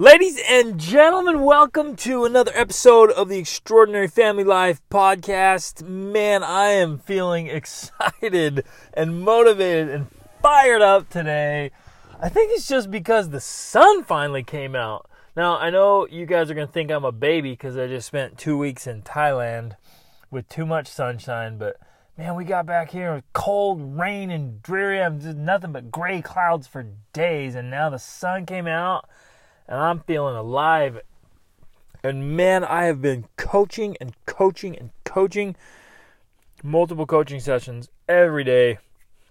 Ladies and gentlemen, welcome to another episode of the Extraordinary Family Life podcast. Man, I am feeling excited and motivated and fired up today. I think it's just because the sun finally came out. Now, I know you guys are going to think I'm a baby because I just spent two weeks in Thailand with too much sunshine, but man, we got back here with cold, rain, and dreary. I'm just nothing but gray clouds for days, and now the sun came out and I'm feeling alive. And man, I have been coaching and coaching and coaching multiple coaching sessions every day.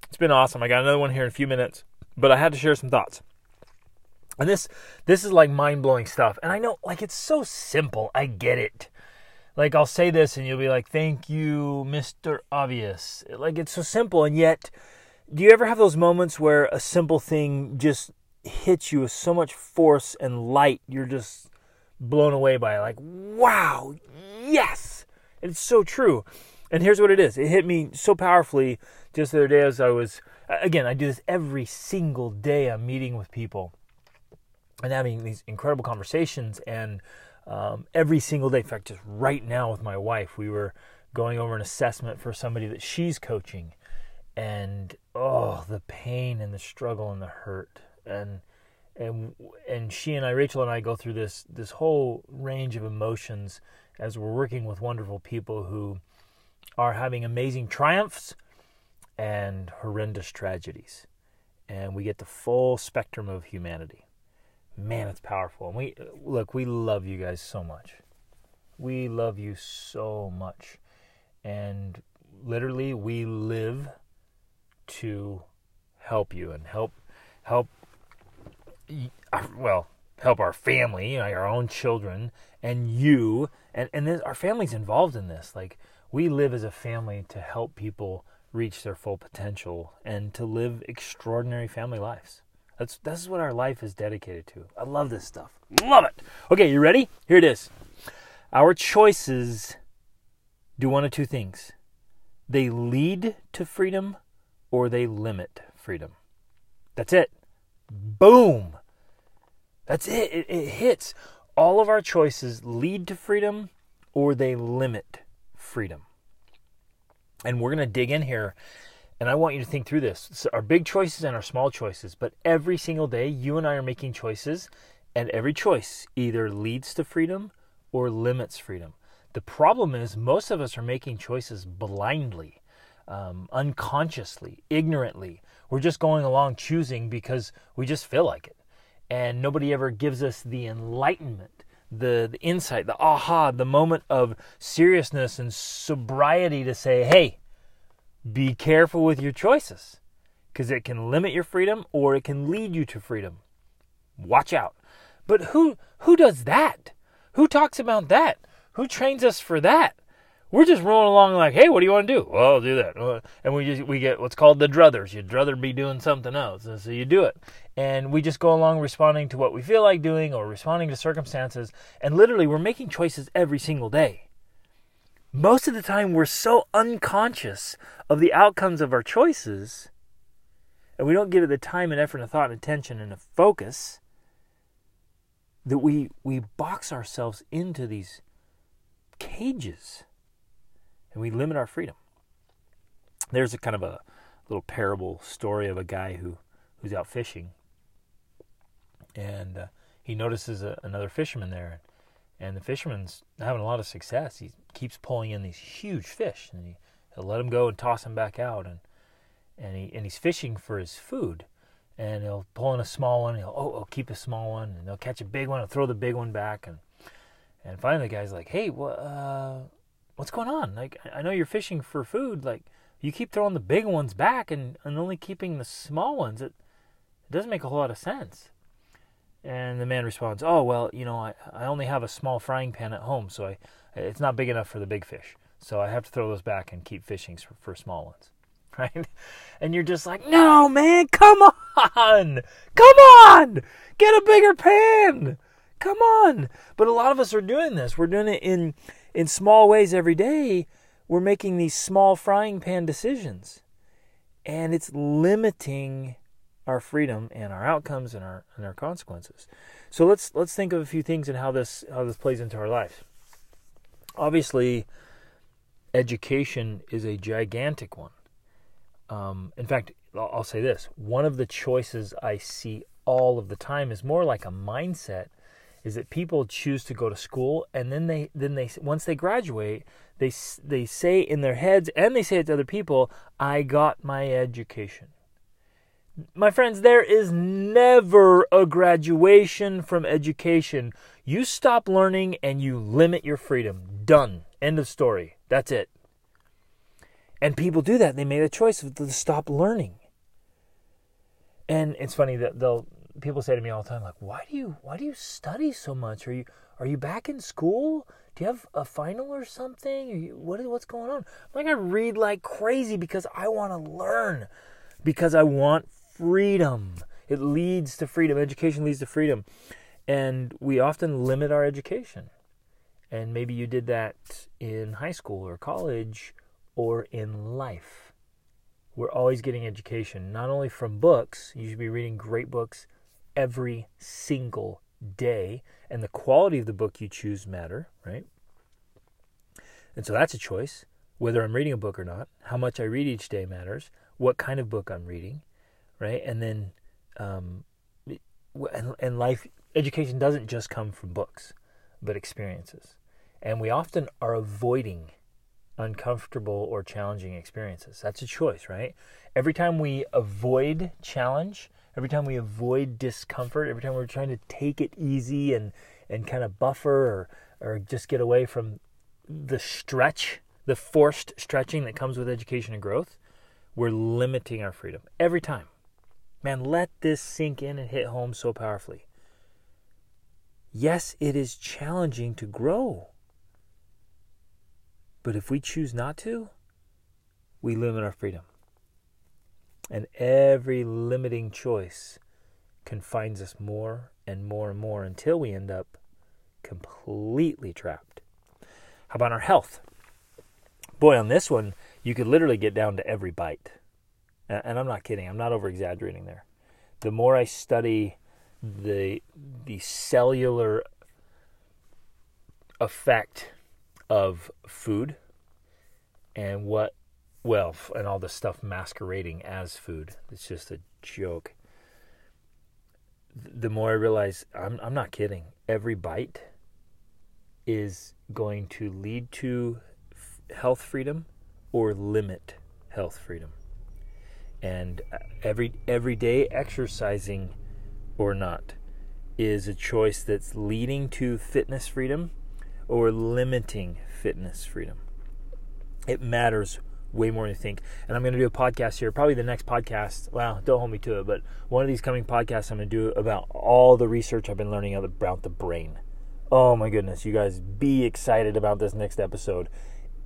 It's been awesome. I got another one here in a few minutes, but I had to share some thoughts. And this this is like mind-blowing stuff. And I know like it's so simple. I get it. Like I'll say this and you'll be like, "Thank you, Mr. Obvious." Like it's so simple and yet do you ever have those moments where a simple thing just hits you with so much force and light, you're just blown away by it. Like, wow, yes! it's so true. And here's what it is it hit me so powerfully just the other day as I was, again, I do this every single day. I'm meeting with people and having these incredible conversations. And um, every single day, in fact, just right now with my wife, we were going over an assessment for somebody that she's coaching. And oh, the pain and the struggle and the hurt and and and she and I, Rachel and I, go through this this whole range of emotions as we're working with wonderful people who are having amazing triumphs and horrendous tragedies, and we get the full spectrum of humanity. Man, it's powerful. And we look, we love you guys so much. We love you so much, and literally, we live to help you and help help well, help our family, you know, our own children, and you, and and then our family's involved in this. Like we live as a family to help people reach their full potential and to live extraordinary family lives. That's that's what our life is dedicated to. I love this stuff. Love it. Okay, you ready? Here it is. Our choices do one of two things. They lead to freedom or they limit freedom. That's it. Boom. That's it. it. It hits. All of our choices lead to freedom or they limit freedom. And we're going to dig in here and I want you to think through this. So our big choices and our small choices, but every single day you and I are making choices and every choice either leads to freedom or limits freedom. The problem is most of us are making choices blindly, um, unconsciously, ignorantly. We're just going along choosing because we just feel like it. And nobody ever gives us the enlightenment the, the insight the aha the moment of seriousness and sobriety to say hey be careful with your choices. Because it can limit your freedom or it can lead you to freedom. Watch out. But who who does that? Who talks about that? Who trains us for that we're just rolling along like, hey, what do you want to do? Well, I'll do that. And we just we get what's called the druthers. You'd rather be doing something else, and so you do it. And we just go along responding to what we feel like doing or responding to circumstances. And literally, we're making choices every single day. Most of the time, we're so unconscious of the outcomes of our choices, and we don't give it the time and effort and thought and attention and focus that we we box ourselves into these cages and we limit our freedom. There's a kind of a little parable story of a guy who who's out fishing, and uh, he notices a, another fisherman there, and the fisherman's having a lot of success. He keeps pulling in these huge fish, and he, he'll let them go and toss them back out, and and he and he's fishing for his food, and he'll pull in a small one, he'll oh, oh keep a small one, and they'll catch a big one and throw the big one back, and and finally the guy's like, hey, what? What's going on? Like, I know you're fishing for food. Like, you keep throwing the big ones back and, and only keeping the small ones. It, it doesn't make a whole lot of sense. And the man responds, Oh, well, you know, I, I only have a small frying pan at home, so I, it's not big enough for the big fish. So I have to throw those back and keep fishing for, for small ones. Right? And you're just like, No, man, come on! Come on! Get a bigger pan! Come on! But a lot of us are doing this. We're doing it in in small ways every day, we're making these small frying pan decisions. And it's limiting our freedom and our outcomes and our and our consequences. So let's let's think of a few things and how this how this plays into our lives. Obviously, education is a gigantic one. Um, in fact, I'll, I'll say this: one of the choices I see all of the time is more like a mindset. Is that people choose to go to school and then they then they once they graduate they they say in their heads and they say it to other people, "I got my education." My friends, there is never a graduation from education. You stop learning and you limit your freedom. Done. End of story. That's it. And people do that. They made a choice to stop learning. And it's funny that they'll people say to me all the time, like, why do you why do you study so much? Are you are you back in school? Do you have a final or something? You, what what's going on? I'm like I read like crazy because I want to learn. Because I want freedom. It leads to freedom. Education leads to freedom. And we often limit our education. And maybe you did that in high school or college or in life. We're always getting education, not only from books, you should be reading great books every single day, and the quality of the book you choose matter, right? And so that's a choice. Whether I'm reading a book or not, how much I read each day matters, what kind of book I'm reading, right? And then, um, and, and life education doesn't just come from books, but experiences. And we often are avoiding uncomfortable or challenging experiences. That's a choice, right? Every time we avoid challenge, every time we avoid discomfort, every time we're trying to take it easy and, and kind of buffer or, or just get away from the stretch, the forced stretching that comes with education and growth, we're limiting our freedom every time. Man, let this sink in and hit home so powerfully. Yes, it is challenging to grow. But if we choose not to, we limit our freedom. And every limiting choice confines us more and more and more until we end up completely trapped. How about our health? Boy, on this one, you could literally get down to every bite and I'm not kidding. I'm not over exaggerating there. The more I study the the cellular effect of food and what well and all the stuff masquerading as food. It's just a joke. The more i realize i'm i'm not kidding. Every bite is going to lead to health freedom or limit health freedom. And uh, every every day exercising or not is a choice that's leading to fitness freedom or limiting fitness freedom. It matters way more than you think. And I'm going to do a podcast here, probably the next podcast. Well, don't hold me to it, but one of these coming podcasts I'm going to do about all the research I've been learning about the brain. Oh my goodness, you guys be excited about this next episode.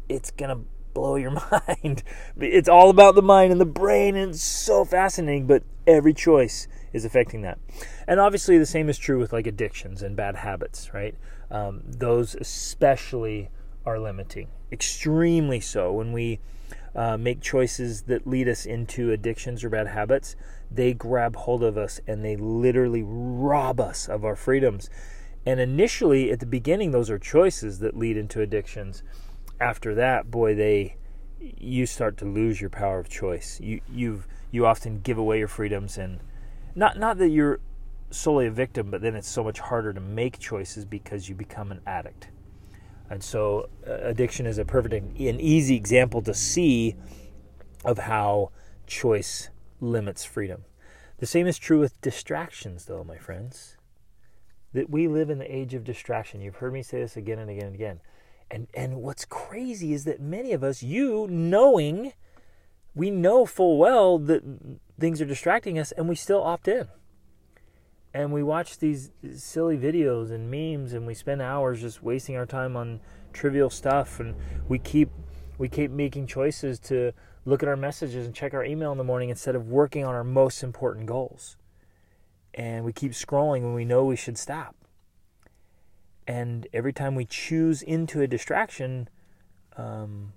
It's going to blow your mind. It's all about the mind and the brain, and it's so fascinating, but every choice is affecting that. And obviously, the same is true with like addictions and bad habits, right? Um, those especially are limiting, extremely so. When we uh, make choices that lead us into addictions or bad habits, they grab hold of us and they literally rob us of our freedoms. And initially, at the beginning, those are choices that lead into addictions after that, boy, they you start to lose your power of choice. You you you often give away your freedoms, and not not that you're solely a victim, but then it's so much harder to make choices because you become an addict. And so, uh, addiction is a perfect, an easy example to see of how choice limits freedom. The same is true with distractions, though, my friends. That we live in the age of distraction. You've heard me say this again and again and again. And and what's crazy is that many of us, you knowing, we know full well that things are distracting us, and we still opt in. And we watch these silly videos and memes, and we spend hours just wasting our time on trivial stuff, and we keep we keep making choices to look at our messages and check our email in the morning instead of working on our most important goals. And we keep scrolling when we know we should stop. And every time we choose into a distraction, um,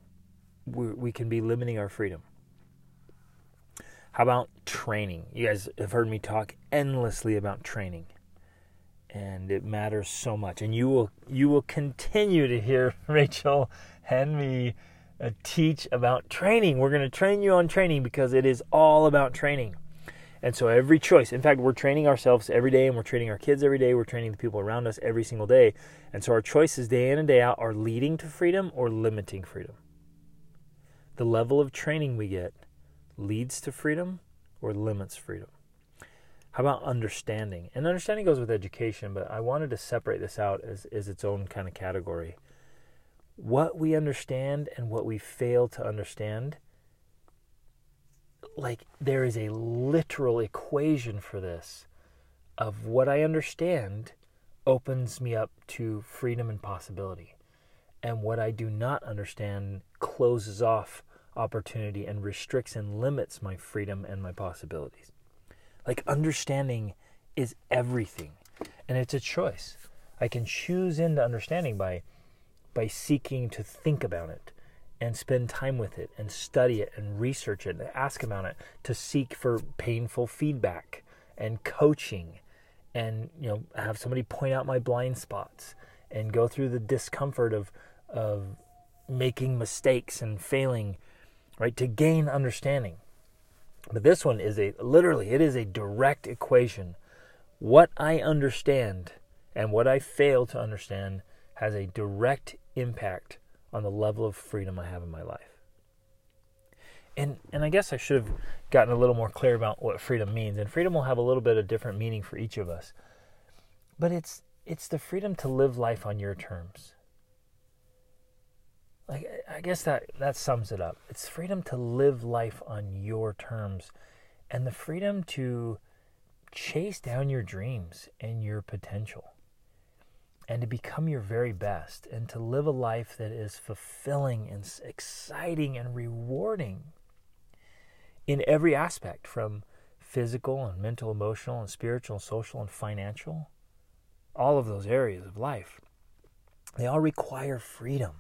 we, we can be limiting our freedom. How about training? You guys have heard me talk endlessly about training. And it matters so much. And you will you will continue to hear Rachel and me uh, teach about training. We're going to train you on training because it is all about training. And so every choice, in fact, we're training ourselves every day and we're training our kids every day. We're training the people around us every single day. And so our choices day in and day out are leading to freedom or limiting freedom. The level of training we get leads to freedom or limits freedom? How about understanding? And understanding goes with education, but I wanted to separate this out as, as its own kind of category. What we understand and what we fail to understand, like there is a literal equation for this of what I understand opens me up to freedom and possibility. And what I do not understand closes off opportunity and restricts and limits my freedom and my possibilities. Like understanding is everything, and it's a choice. I can choose into understanding by by seeking to think about it and spend time with it and study it and research it and ask about it to seek for painful feedback and coaching and you know have somebody point out my blind spots and go through the discomfort of of making mistakes and failing right? To gain understanding. But this one is a literally, it is a direct equation. What I understand and what I fail to understand has a direct impact on the level of freedom I have in my life. And and I guess I should have gotten a little more clear about what freedom means. And freedom will have a little bit of different meaning for each of us. But it's it's the freedom to live life on your terms like I guess that that sums it up. It's freedom to live life on your terms and the freedom to chase down your dreams and your potential and to become your very best and to live a life that is fulfilling and exciting and rewarding in every aspect from physical and mental, emotional and spiritual and social and financial all of those areas of life they all require freedom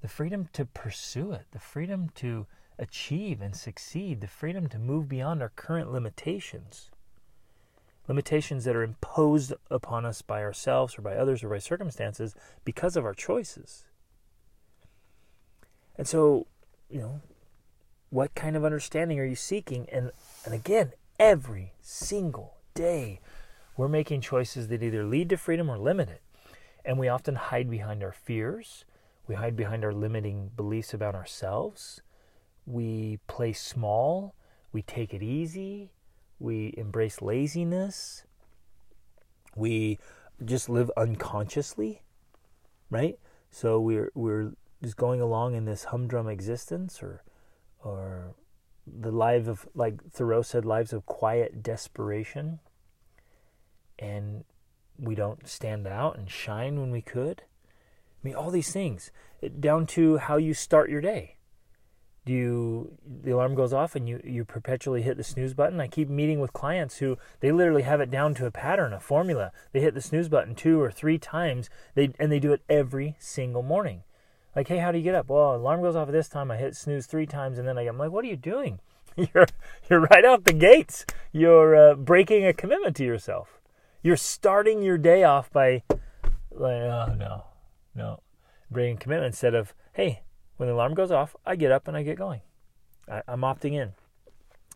the freedom to pursue it, the freedom to achieve and succeed, the freedom to move beyond our current limitations. Limitations that are imposed upon us by ourselves or by others or by circumstances because of our choices. And so, you know, what kind of understanding are you seeking? And and again, every single day we're making choices that either lead to freedom or limit it. And we often hide behind our fears we hide behind our limiting beliefs about ourselves. We play small. We take it easy. We embrace laziness. We just live unconsciously, right? So we're we're just going along in this humdrum existence, or or the life of like Thoreau said, lives of quiet desperation, and we don't stand out and shine when we could. I mean, all these things, down to how you start your day. Do you, the alarm goes off and you, you perpetually hit the snooze button? I keep meeting with clients who they literally have it down to a pattern, a formula. They hit the snooze button two or three times, they, and they do it every single morning. Like, hey, how do you get up? Well, alarm goes off at this time. I hit snooze three times, and then I, I'm like, what are you doing? You're you're right out the gates. You're uh, breaking a commitment to yourself. You're starting your day off by like, oh no, no, bringing commitment instead of, hey, when the alarm goes off, I get up and I get going. I, am opting in.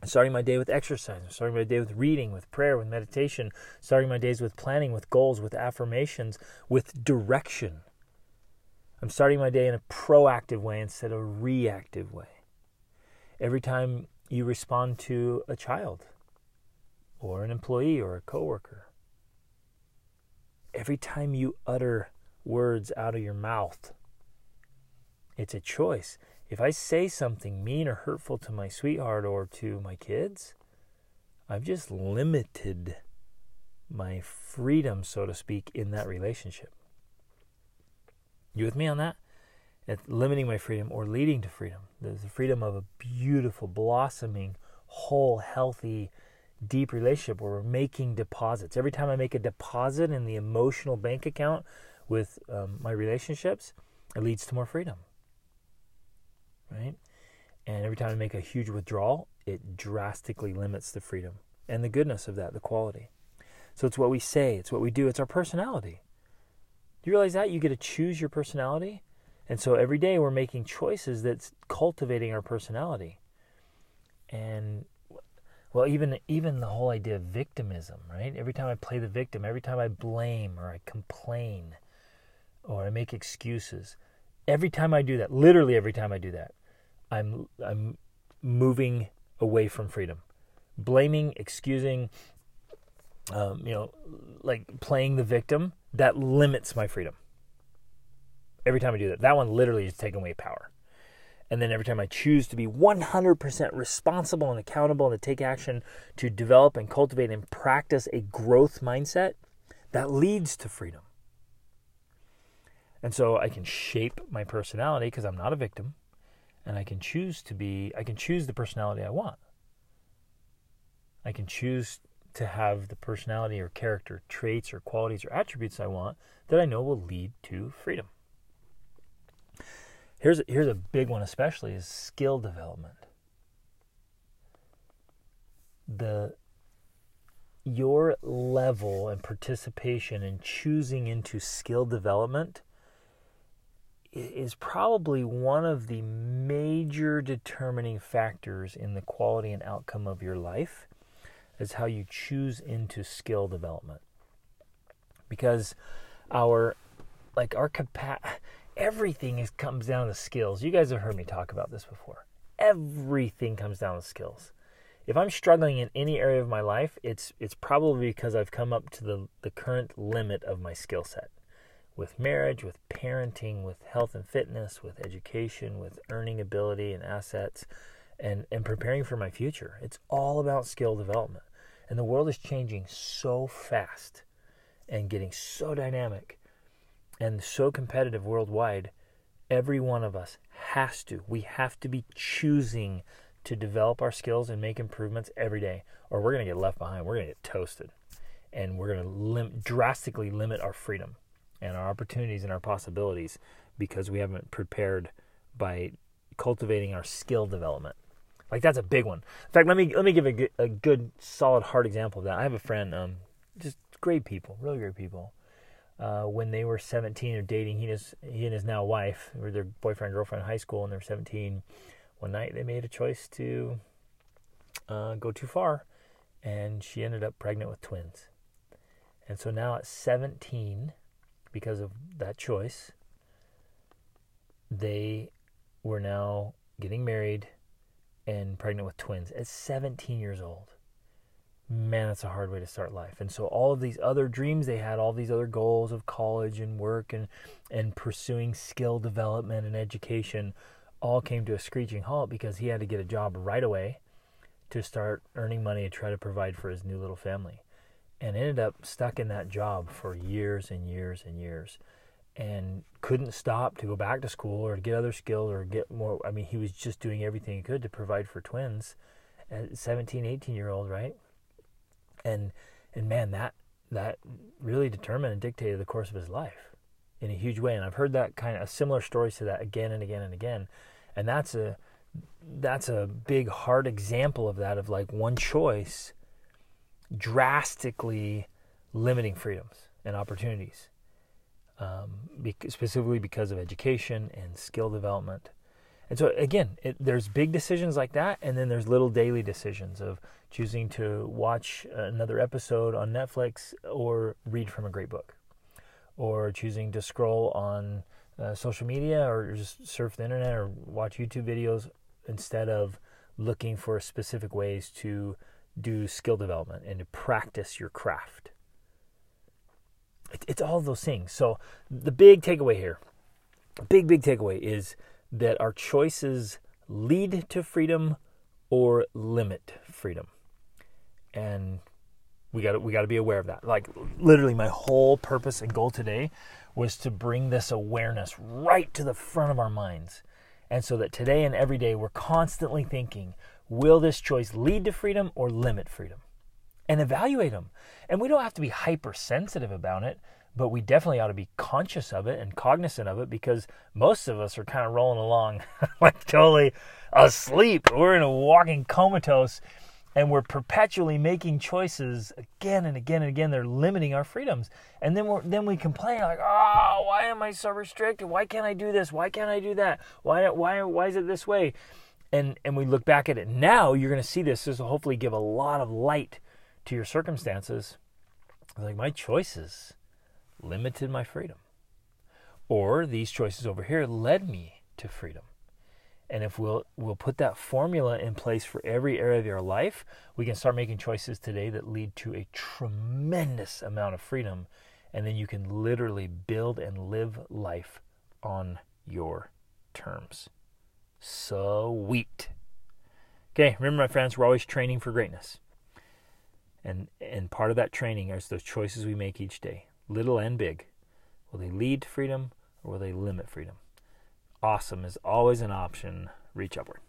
I'm starting my day with exercise. I'm starting my day with reading, with prayer, with meditation. Starting my days with planning, with goals, with affirmations, with direction. I'm starting my day in a proactive way instead of a reactive way. Every time you respond to a child or an employee or a coworker, every time you utter words out of your mouth. It's a choice. If I say something mean or hurtful to my sweetheart or to my kids, I've just limited my freedom, so to speak, in that relationship. You with me on that? It's limiting my freedom or leading to freedom. There's the freedom of a beautiful, blossoming, whole, healthy, deep relationship where we're making deposits. Every time I make a deposit in the emotional bank account, with um, my relationships, it leads to more freedom. Right? And every time I make a huge withdrawal, it drastically limits the freedom and the goodness of that, the quality. So it's what we say, it's what we do, it's our personality. Do you realize that? You get to choose your personality. And so every day we're making choices that's cultivating our personality. And well, even even the whole idea of victimism, right? Every time I play the victim, every time I blame or I complain or I make excuses, every time I do that, literally every time I do that, I'm I'm moving away from freedom. Blaming, excusing, um, you know, like playing the victim, that limits my freedom. Every time I do that, that one literally is taking away power. And then every time I choose to be 100% responsible and accountable and to take action to develop and cultivate and practice a growth mindset, that leads to freedom. And so I can shape my personality because I'm not a victim and I can choose to be, I can choose the personality I want. I can choose to have the personality or character traits or qualities or attributes I want that I know will lead to freedom. Here's a, here's a big one, especially is skill development. The your level and participation in choosing into skill development is probably one of the major determining factors in the quality and outcome of your life is how you choose into skill development because our like our capacity everything is comes down to skills. You guys have heard me talk about this before. Everything comes down to skills. If I'm struggling in any area of my life, it's it's probably because I've come up to the, the current limit of my skill set. With marriage, with parenting, with health and fitness, with education, with earning ability and assets, and, and preparing for my future. It's all about skill development. And the world is changing so fast and getting so dynamic and so competitive worldwide, every one of us has to, we have to be choosing to develop our skills and make improvements every day, or we're going to get left behind. We're going to get toasted. And we're going to lim- drastically limit our freedom and our opportunities and our possibilities because we haven't prepared by cultivating our skill development. Like that's a big one. In fact, let me let me give a a good solid hard example of that. I have a friend, um, just great people, really great people uh, when they were 17 or dating. He and his, he and his now wife were their boyfriend girlfriend in high school, and they were 17. One night they made a choice to uh, go too far, and she ended up pregnant with twins. And so now at 17, because of that choice, they were now getting married and pregnant with twins at 17 years old man, that's a hard way to start life. And so all of these other dreams they had, all these other goals of college and work and and pursuing skill development and education all came to a screeching halt because he had to get a job right away to start earning money to try to provide for his new little family. And ended up stuck in that job for years and years and years and couldn't stop to go back to school or get other skills or get more I mean he was just doing everything he could to provide for twins at 17 18 year old right? And and man that that really determined and dictated the course of his life in a huge way and i've heard that kind of similar stories to that again and again and again and that's a that's a big hard example of that of like one choice drastically limiting freedoms and opportunities um, specifically because of education and skill development. And so again, it, there's big decisions like that, and then there's little daily decisions of choosing to watch another episode on Netflix or read from a great book, or choosing to scroll on uh, social media or just surf the internet or watch YouTube videos instead of looking for specific ways to do skill development and to practice your craft. It, it's all those things. So the big takeaway here, big big takeaway is that our choices lead to freedom or limit freedom. And we got we got to be aware of that. Like literally my whole purpose and goal today was to bring this awareness right to the front of our minds. And so that today and every day we're constantly thinking, will this choice lead to freedom or limit freedom? And evaluate them. And we don't have to be hypersensitive about it, but we definitely ought to be conscious of it and cognizant of it because most of us are kind of rolling along like totally asleep. We're in a walking comatose and we're perpetually making choices again and again and again. They're limiting our freedoms, and then we then we complain like, "Oh, why am I so restricted? Why can't I do this? Why can't I do that? Why why why is it this way?" And and we look back at it now. You're going to see this. This will hopefully give a lot of light to your circumstances. Like my choices limited my freedom, or these choices over here led me to freedom. And if we'll we'll put that formula in place for every area of your life, we can start making choices today that lead to a tremendous amount of freedom. And then you can literally build and live life on your terms. Sweet. Okay, remember my friends, we're always training for greatness. And and part of that training is those choices we make each day, little and big. Will they lead to freedom or will they limit freedom? awesome is always an option. Reach upward.